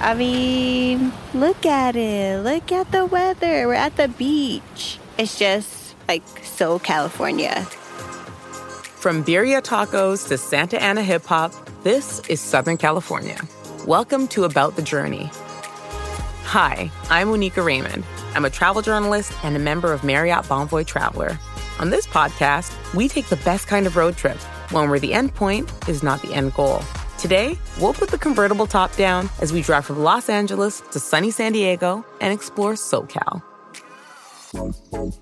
I mean, look at it. Look at the weather. We're at the beach. It's just like so California. From birria tacos to Santa Ana hip hop, this is Southern California. Welcome to About the Journey. Hi, I'm Oneika Raymond. I'm a travel journalist and a member of Marriott Bonvoy Traveler. On this podcast, we take the best kind of road trip, one where the end point is not the end goal. Today, we'll put the convertible top down as we drive from Los Angeles to sunny San Diego and explore SoCal.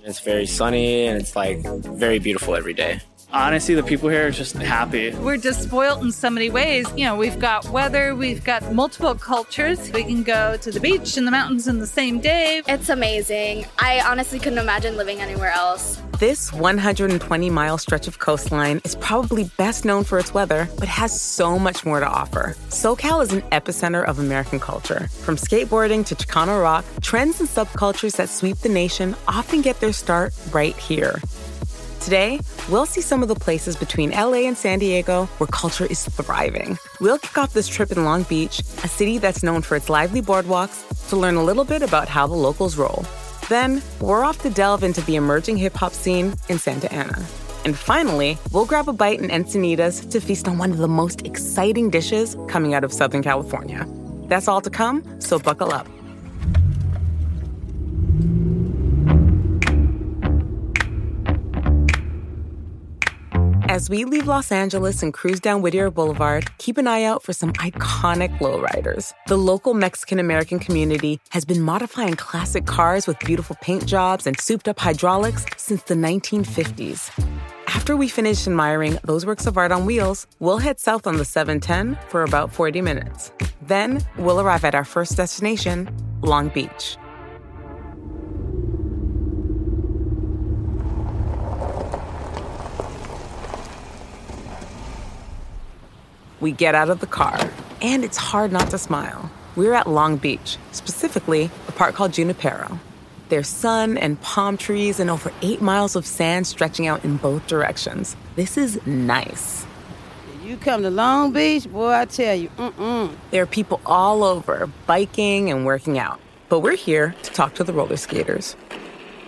It's very sunny and it's like very beautiful every day. Honestly, the people here are just happy. We're just spoiled in so many ways. You know, we've got weather, we've got multiple cultures. We can go to the beach and the mountains in the same day. It's amazing. I honestly couldn't imagine living anywhere else. This 120 mile stretch of coastline is probably best known for its weather, but has so much more to offer. SoCal is an epicenter of American culture. From skateboarding to Chicano rock, trends and subcultures that sweep the nation often get their start right here. Today, we'll see some of the places between LA and San Diego where culture is thriving. We'll kick off this trip in Long Beach, a city that's known for its lively boardwalks, to learn a little bit about how the locals roll. Then, we're off to delve into the emerging hip hop scene in Santa Ana. And finally, we'll grab a bite in Encinitas to feast on one of the most exciting dishes coming out of Southern California. That's all to come, so buckle up. As we leave Los Angeles and cruise down Whittier Boulevard, keep an eye out for some iconic lowriders. The local Mexican American community has been modifying classic cars with beautiful paint jobs and souped up hydraulics since the 1950s. After we finish admiring those works of art on wheels, we'll head south on the 710 for about 40 minutes. Then we'll arrive at our first destination, Long Beach. We get out of the car, and it's hard not to smile. We're at Long Beach, specifically a park called Junipero. There's sun and palm trees and over eight miles of sand stretching out in both directions. This is nice. You come to Long Beach, boy, I tell you, mm-mm. There are people all over, biking and working out. But we're here to talk to the roller skaters.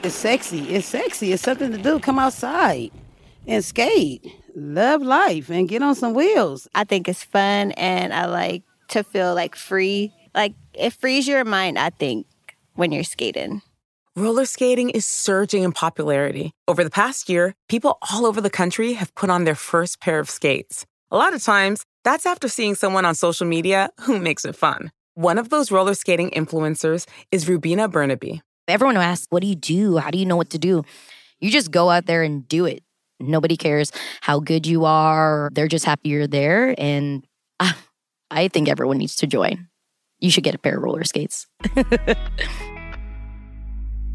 It's sexy. It's sexy. It's something to do. Come outside and skate. Love life and get on some wheels. I think it's fun and I like to feel like free. Like it frees your mind, I think, when you're skating. Roller skating is surging in popularity. Over the past year, people all over the country have put on their first pair of skates. A lot of times, that's after seeing someone on social media who makes it fun. One of those roller skating influencers is Rubina Bernabe. Everyone who asks, What do you do? How do you know what to do? You just go out there and do it. Nobody cares how good you are. They're just happy you're there. And uh, I think everyone needs to join. You should get a pair of roller skates.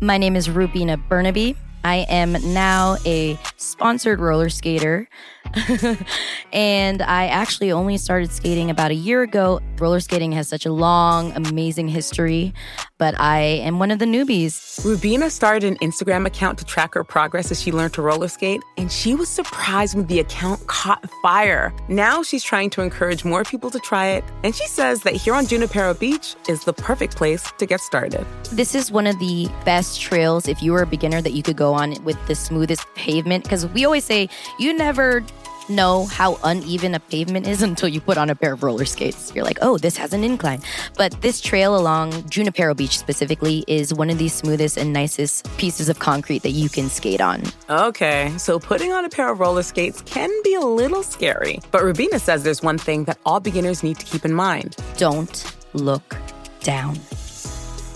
My name is Rubina Bernabe. I am now a sponsored roller skater. and I actually only started skating about a year ago. Roller skating has such a long, amazing history, but I am one of the newbies. Rubina started an Instagram account to track her progress as she learned to roller skate, and she was surprised when the account caught fire. Now she's trying to encourage more people to try it, and she says that here on Junipero Beach is the perfect place to get started. This is one of the best trails if you were a beginner that you could go on with the smoothest pavement because we always say you never know how uneven a pavement is until you put on a pair of roller skates. You're like, oh, this has an incline. But this trail along Junipero Beach specifically is one of the smoothest and nicest pieces of concrete that you can skate on. Okay, so putting on a pair of roller skates can be a little scary. But Rubina says there's one thing that all beginners need to keep in mind don't look down.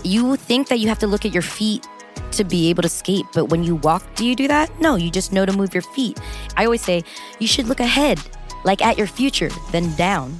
You think that you have to look at your feet to be able to skate. But when you walk, do you do that? No, you just know to move your feet. I always say you should look ahead, like at your future, then down.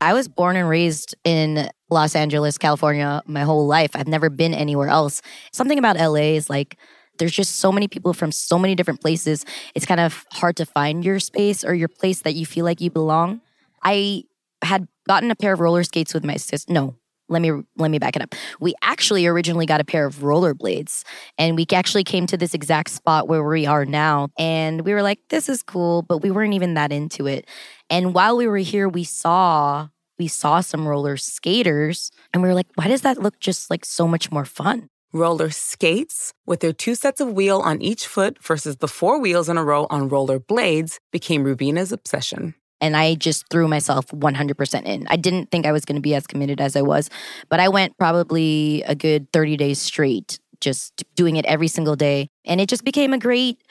I was born and raised in Los Angeles, California, my whole life. I've never been anywhere else. Something about LA is like, there's just so many people from so many different places. It's kind of hard to find your space or your place that you feel like you belong. I had gotten a pair of roller skates with my sister. No, let me let me back it up. We actually originally got a pair of rollerblades and we actually came to this exact spot where we are now and we were like this is cool, but we weren't even that into it. And while we were here we saw we saw some roller skaters and we were like, why does that look just like so much more fun? Roller skates, with their two sets of wheel on each foot versus the four wheels in a row on roller blades, became Rubina's obsession. And I just threw myself 100% in. I didn't think I was going to be as committed as I was, but I went probably a good 30 days straight, just doing it every single day. And it just became a great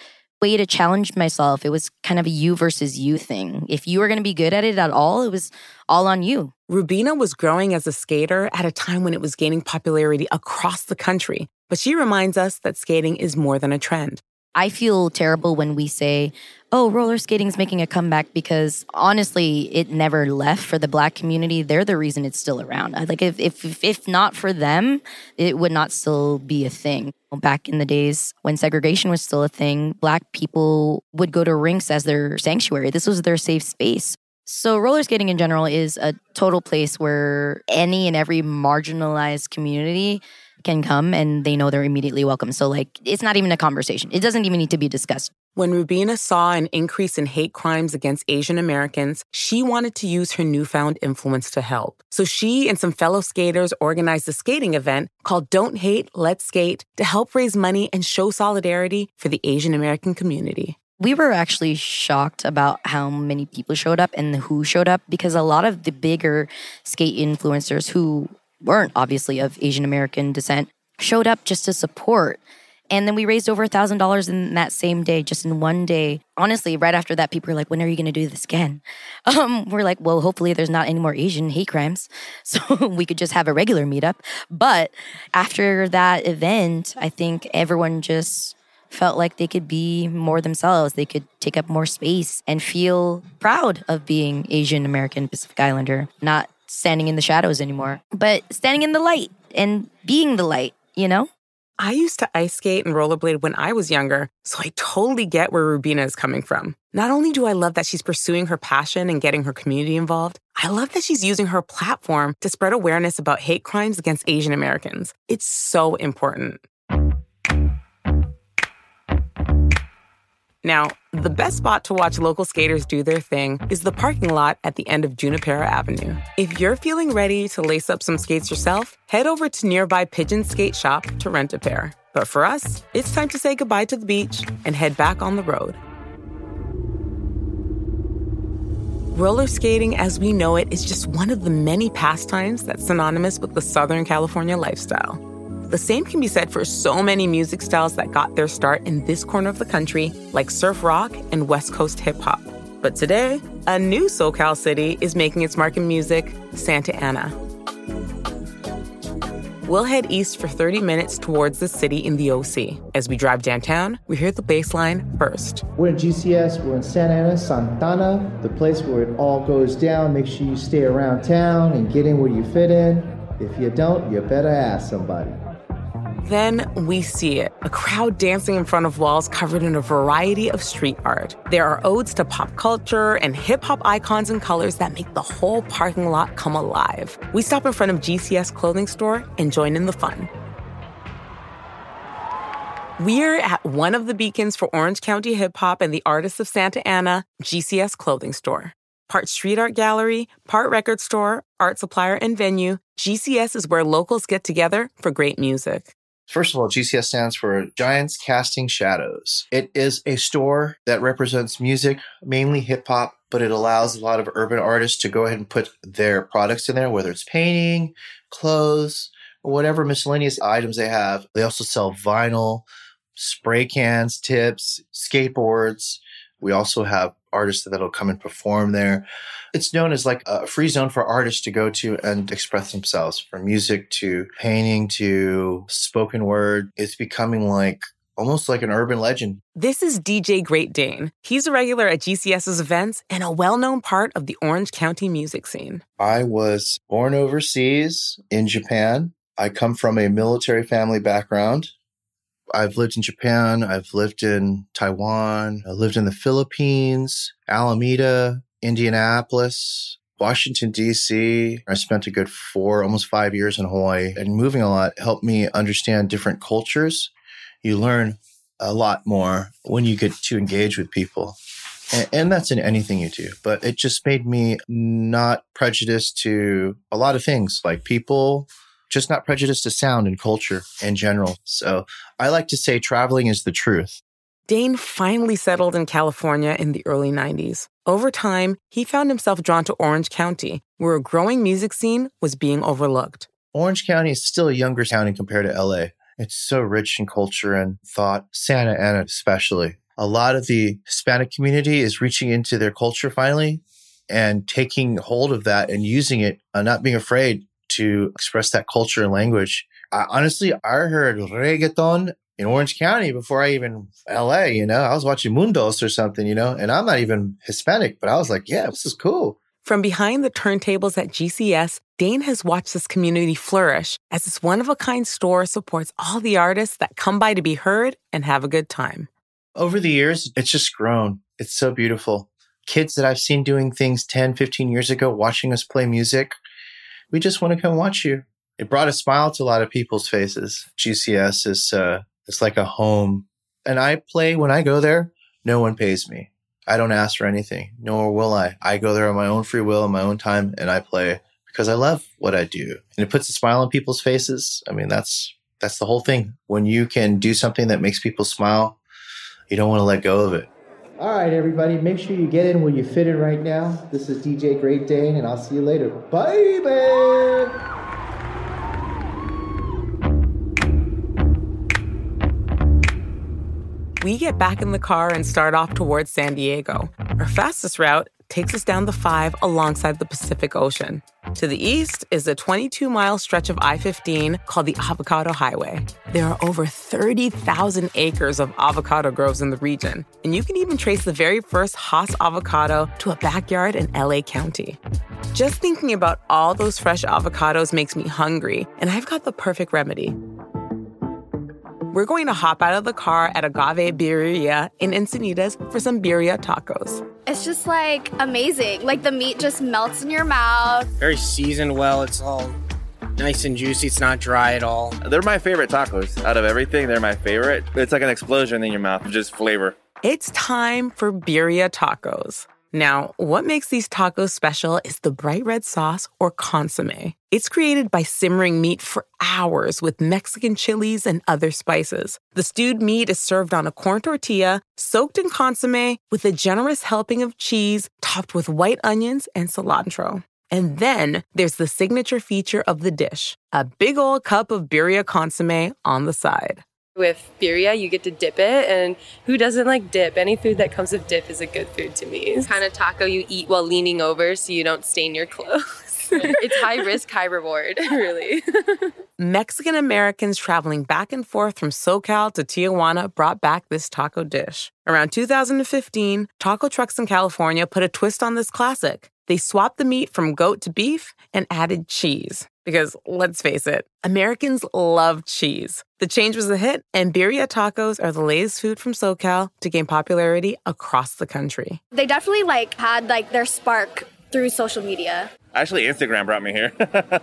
way to challenge myself. It was kind of a you versus you thing. If you were going to be good at it at all, it was all on you. Rubina was growing as a skater at a time when it was gaining popularity across the country, but she reminds us that skating is more than a trend. I feel terrible when we say, oh, roller skating is making a comeback because honestly, it never left for the black community. They're the reason it's still around. Like, if, if, if not for them, it would not still be a thing. Back in the days when segregation was still a thing, black people would go to rinks as their sanctuary. This was their safe space. So, roller skating in general is a total place where any and every marginalized community can come and they know they're immediately welcome. So, like, it's not even a conversation. It doesn't even need to be discussed. When Rubina saw an increase in hate crimes against Asian Americans, she wanted to use her newfound influence to help. So she and some fellow skaters organized a skating event called Don't Hate, Let's Skate to help raise money and show solidarity for the Asian American community. We were actually shocked about how many people showed up and who showed up because a lot of the bigger skate influencers who weren't obviously of Asian American descent showed up just to support. And then we raised over a thousand dollars in that same day, just in one day. Honestly, right after that, people were like, "When are you going to do this again?" Um, we're like, "Well, hopefully, there's not any more Asian hate crimes, so we could just have a regular meetup." But after that event, I think everyone just felt like they could be more themselves. They could take up more space and feel proud of being Asian American Pacific Islander, not standing in the shadows anymore, but standing in the light and being the light, you know? I used to ice skate and rollerblade when I was younger, so I totally get where Rubina is coming from. Not only do I love that she's pursuing her passion and getting her community involved, I love that she's using her platform to spread awareness about hate crimes against Asian Americans. It's so important. Now, the best spot to watch local skaters do their thing is the parking lot at the end of Junipero Avenue. If you're feeling ready to lace up some skates yourself, head over to nearby Pigeon Skate Shop to rent a pair. But for us, it's time to say goodbye to the beach and head back on the road. Roller skating as we know it is just one of the many pastimes that's synonymous with the Southern California lifestyle. The same can be said for so many music styles that got their start in this corner of the country, like surf rock and West Coast hip hop. But today, a new SoCal city is making its mark in music Santa Ana. We'll head east for 30 minutes towards the city in the OC. As we drive downtown, we hear the bass line first. We're in GCS, we're in Santa Ana, Santana, the place where it all goes down. Make sure you stay around town and get in where you fit in. If you don't, you better ask somebody. Then we see it a crowd dancing in front of walls covered in a variety of street art. There are odes to pop culture and hip hop icons and colors that make the whole parking lot come alive. We stop in front of GCS clothing store and join in the fun. We're at one of the beacons for Orange County hip hop and the artists of Santa Ana, GCS clothing store. Part street art gallery, part record store, art supplier, and venue, GCS is where locals get together for great music. First of all, GCS stands for Giants Casting Shadows. It is a store that represents music, mainly hip hop, but it allows a lot of urban artists to go ahead and put their products in there, whether it's painting, clothes, or whatever miscellaneous items they have. They also sell vinyl, spray cans, tips, skateboards. We also have artists that'll come and perform there. It's known as like a free zone for artists to go to and express themselves from music to painting to spoken word. It's becoming like almost like an urban legend. This is DJ Great Daine. He's a regular at GCS's events and a well known part of the Orange County music scene. I was born overseas in Japan. I come from a military family background. I've lived in Japan. I've lived in Taiwan. I lived in the Philippines, Alameda, Indianapolis, Washington, D.C. I spent a good four, almost five years in Hawaii. And moving a lot helped me understand different cultures. You learn a lot more when you get to engage with people. And, and that's in anything you do, but it just made me not prejudiced to a lot of things like people, just not prejudiced to sound and culture in general. So I like to say traveling is the truth. Daine finally settled in California in the early 90s. Over time, he found himself drawn to Orange County, where a growing music scene was being overlooked. Orange County is still a younger county compared to LA. It's so rich in culture and thought, Santa Ana especially. A lot of the Hispanic community is reaching into their culture finally and taking hold of that and using it, uh, not being afraid to express that culture and language. I, honestly, I heard reggaeton in Orange County before I even LA, you know, I was watching mun2 or something, you know, and I'm not even Hispanic, but I was like, yeah, this is cool. From behind the turntables at GCS, Daine has watched this community flourish as this one of a kind store supports all the artists that come by to be heard and have a good time. Over the years, it's just grown. It's so beautiful. Kids that I've seen doing things 10, 15 years ago, watching us play music, we just want to come watch you. It brought a smile to a lot of people's faces. GCS is, uh, it's like a home. And I play when I go there, no one pays me. I don't ask for anything, nor will I. I go there on my own free will, on my own time, and I play because I love what I do. And it puts a smile on people's faces. I mean, that's that's the whole thing. When you can do something that makes people smile, you don't want to let go of it. All right, everybody, make sure you get in where you fit in right now. This is DJ Great Daine, and I'll see you later. Bye, babe. We get back in the car and start off towards San Diego. Our fastest route takes us down the 5 alongside the Pacific Ocean. To the east is a 22 mile stretch of I 15 called the Avocado Highway. There are over 30,000 acres of avocado groves in the region, and you can even trace the very first Hass avocado to a backyard in LA County. Just thinking about all those fresh avocados makes me hungry, and I've got the perfect remedy. We're going to hop out of the car at Agave Birria in Encinitas for some birria tacos. It's just like amazing. Like the meat just melts in your mouth. Very seasoned well. It's all nice and juicy. It's not dry at all. They're my favorite tacos. Out of everything, they're my favorite. It's like an explosion in your mouth, just flavor. It's time for birria tacos. Now, what makes these tacos special is the bright red sauce or consomme. It's created by simmering meat for hours with Mexican chilies and other spices. The stewed meat is served on a corn tortilla, soaked in consomme, with a generous helping of cheese, topped with white onions and cilantro. And then there's the signature feature of the dish a big old cup of birria consomme on the side. With birria, you get to dip it, and who doesn't like dip? Any food that comes with dip is a good food to me. It's kind of taco you eat while leaning over so you don't stain your clothes. it's high risk, high reward, really. Mexican Americans traveling back and forth from SoCal to Tijuana brought back this taco dish. Around 2015, taco trucks in California put a twist on this classic. They swapped the meat from goat to beef and added cheese. Because let's face it, Americans love cheese. The change was a hit, and birria tacos are the latest food from SoCal to gain popularity across the country. They definitely like had like their spark through social media. Actually, Instagram brought me here.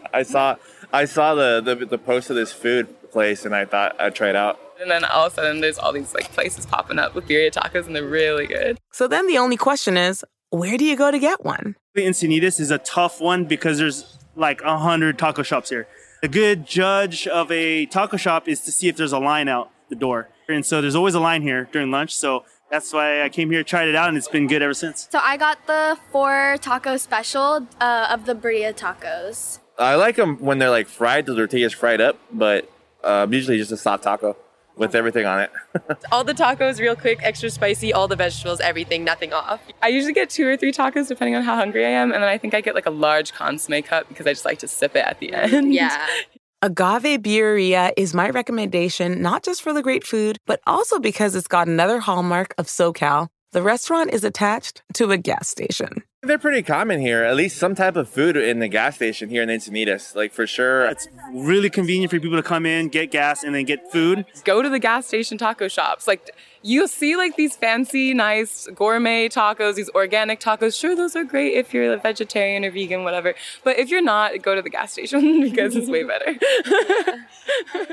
I saw I saw the, the the post of this food place, and I thought I'd try it out. And then all of a sudden, there's all these like places popping up with birria tacos, and they're really good. So then the only question is, where do you go to get one? The Encinitas is a tough one because there's like a hundred taco shops here. A good judge of a taco shop is to see if there's a line out the door. And so there's always a line here during lunch. So that's why I came here, tried it out, and it's been good ever since. So I got the four taco special uh, of the birria tacos. I like them when they're like fried. The tortilla's fried up, but uh, usually just a soft taco with everything on it. all the tacos, real quick, extra spicy, all the vegetables, everything, nothing off. I usually get two or three tacos depending on how hungry I am, and then I think I get like a large consomme cup because I just like to sip it at the end. Yeah. Agave Birria is my recommendation, not just for the great food, but also because it's got another hallmark of SoCal. The restaurant is attached to a gas station. They're pretty common here. At least some type of food in the gas station here in Encinitas. Like for sure. It's really convenient for people to come in, get gas, and then get food. Go to the gas station taco shops. Like you'll see like these fancy, nice gourmet tacos, these organic tacos. Sure, those are great if you're a vegetarian or vegan, whatever. But if you're not, go to the gas station because it's way better.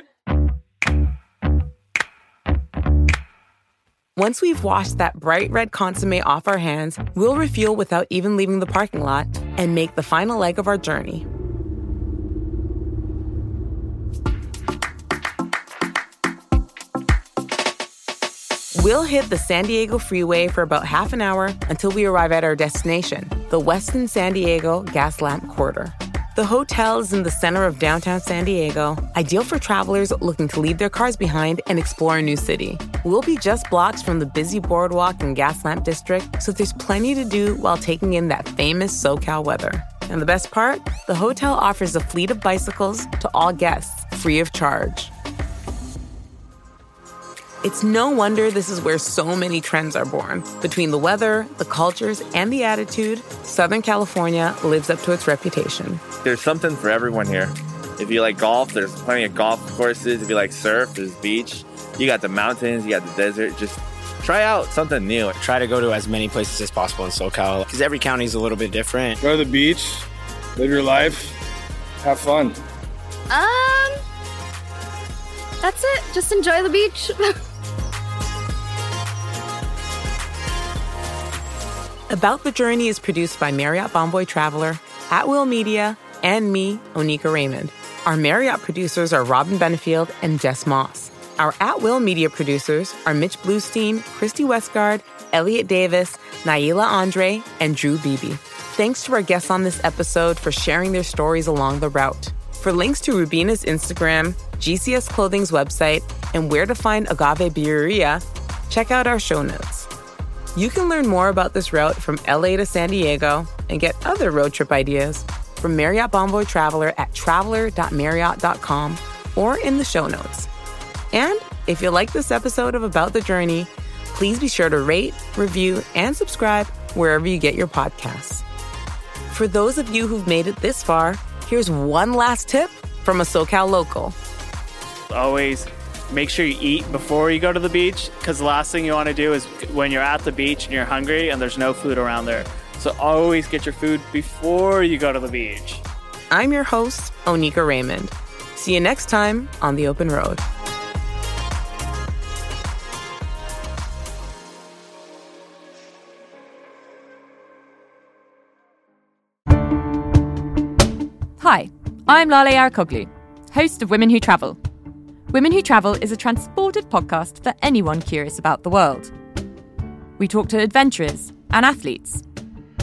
Once we've washed that bright red consomme off our hands, we'll refuel without even leaving the parking lot and make the final leg of our journey. We'll hit the San Diego freeway for about half an hour until we arrive at our destination, the Westin San Diego Gaslamp Quarter. The hotel is in the center of downtown San Diego, ideal for travelers looking to leave their cars behind and explore a new city. We'll be just blocks from the busy boardwalk and Gaslamp district, so there's plenty to do while taking in that famous SoCal weather. And the best part? The hotel offers a fleet of bicycles to all guests, free of charge. It's no wonder this is where so many trends are born. Between the weather, the cultures, and the attitude, Southern California lives up to its reputation. There's something for everyone here. If you like golf, there's plenty of golf courses. If you like surf, there's beach. You got the mountains, you got the desert. Just try out something new. Try to go to as many places as possible in SoCal because every county is a little bit different. Go to the beach, live your life, have fun. Um, that's it. Just enjoy the beach. About the Journey is produced by Marriott Bonvoy Traveler, At Will Media, and me, Oneika Raymond. Our Marriott producers are Robin Benefield and Jess Moss. Our At Will Media producers are Mitch Bluestein, Christy Westgard, Elliot Davis, Naila Andre, and Drew Beebe. Thanks to our guests on this episode for sharing their stories along the route. For links to Rubina's Instagram, GCS Clothing's website, and where to find Agave Birria, check out our show notes. You can learn more about this route from LA to San Diego and get other road trip ideas from Marriott Bonvoy Traveler at traveler.marriott.com or in the show notes. And if you like this episode of About the Journey, please be sure to rate, review, and subscribe wherever you get your podcasts. For those of you who've made it this far, here's one last tip from a SoCal local. Always make sure you eat before you go to the beach because the last thing you want to do is when you're at the beach and you're hungry and there's no food around there. So always get your food before you go to the beach. I'm your host, Oneika Raymond. See you next time on The Open Road. Hi, I'm Lale Arikoglu, host of Women Who Travel. Women Who Travel is a transported podcast for anyone curious about the world. We talk to adventurers and athletes.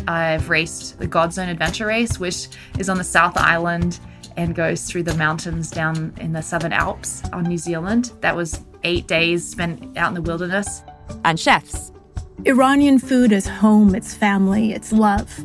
I've raced the Godzone Adventure Race, which is on the South Island and goes through the mountains down in the Southern Alps on New Zealand. That was eight days spent out in the wilderness. And chefs. Iranian food is home, it's family, it's love.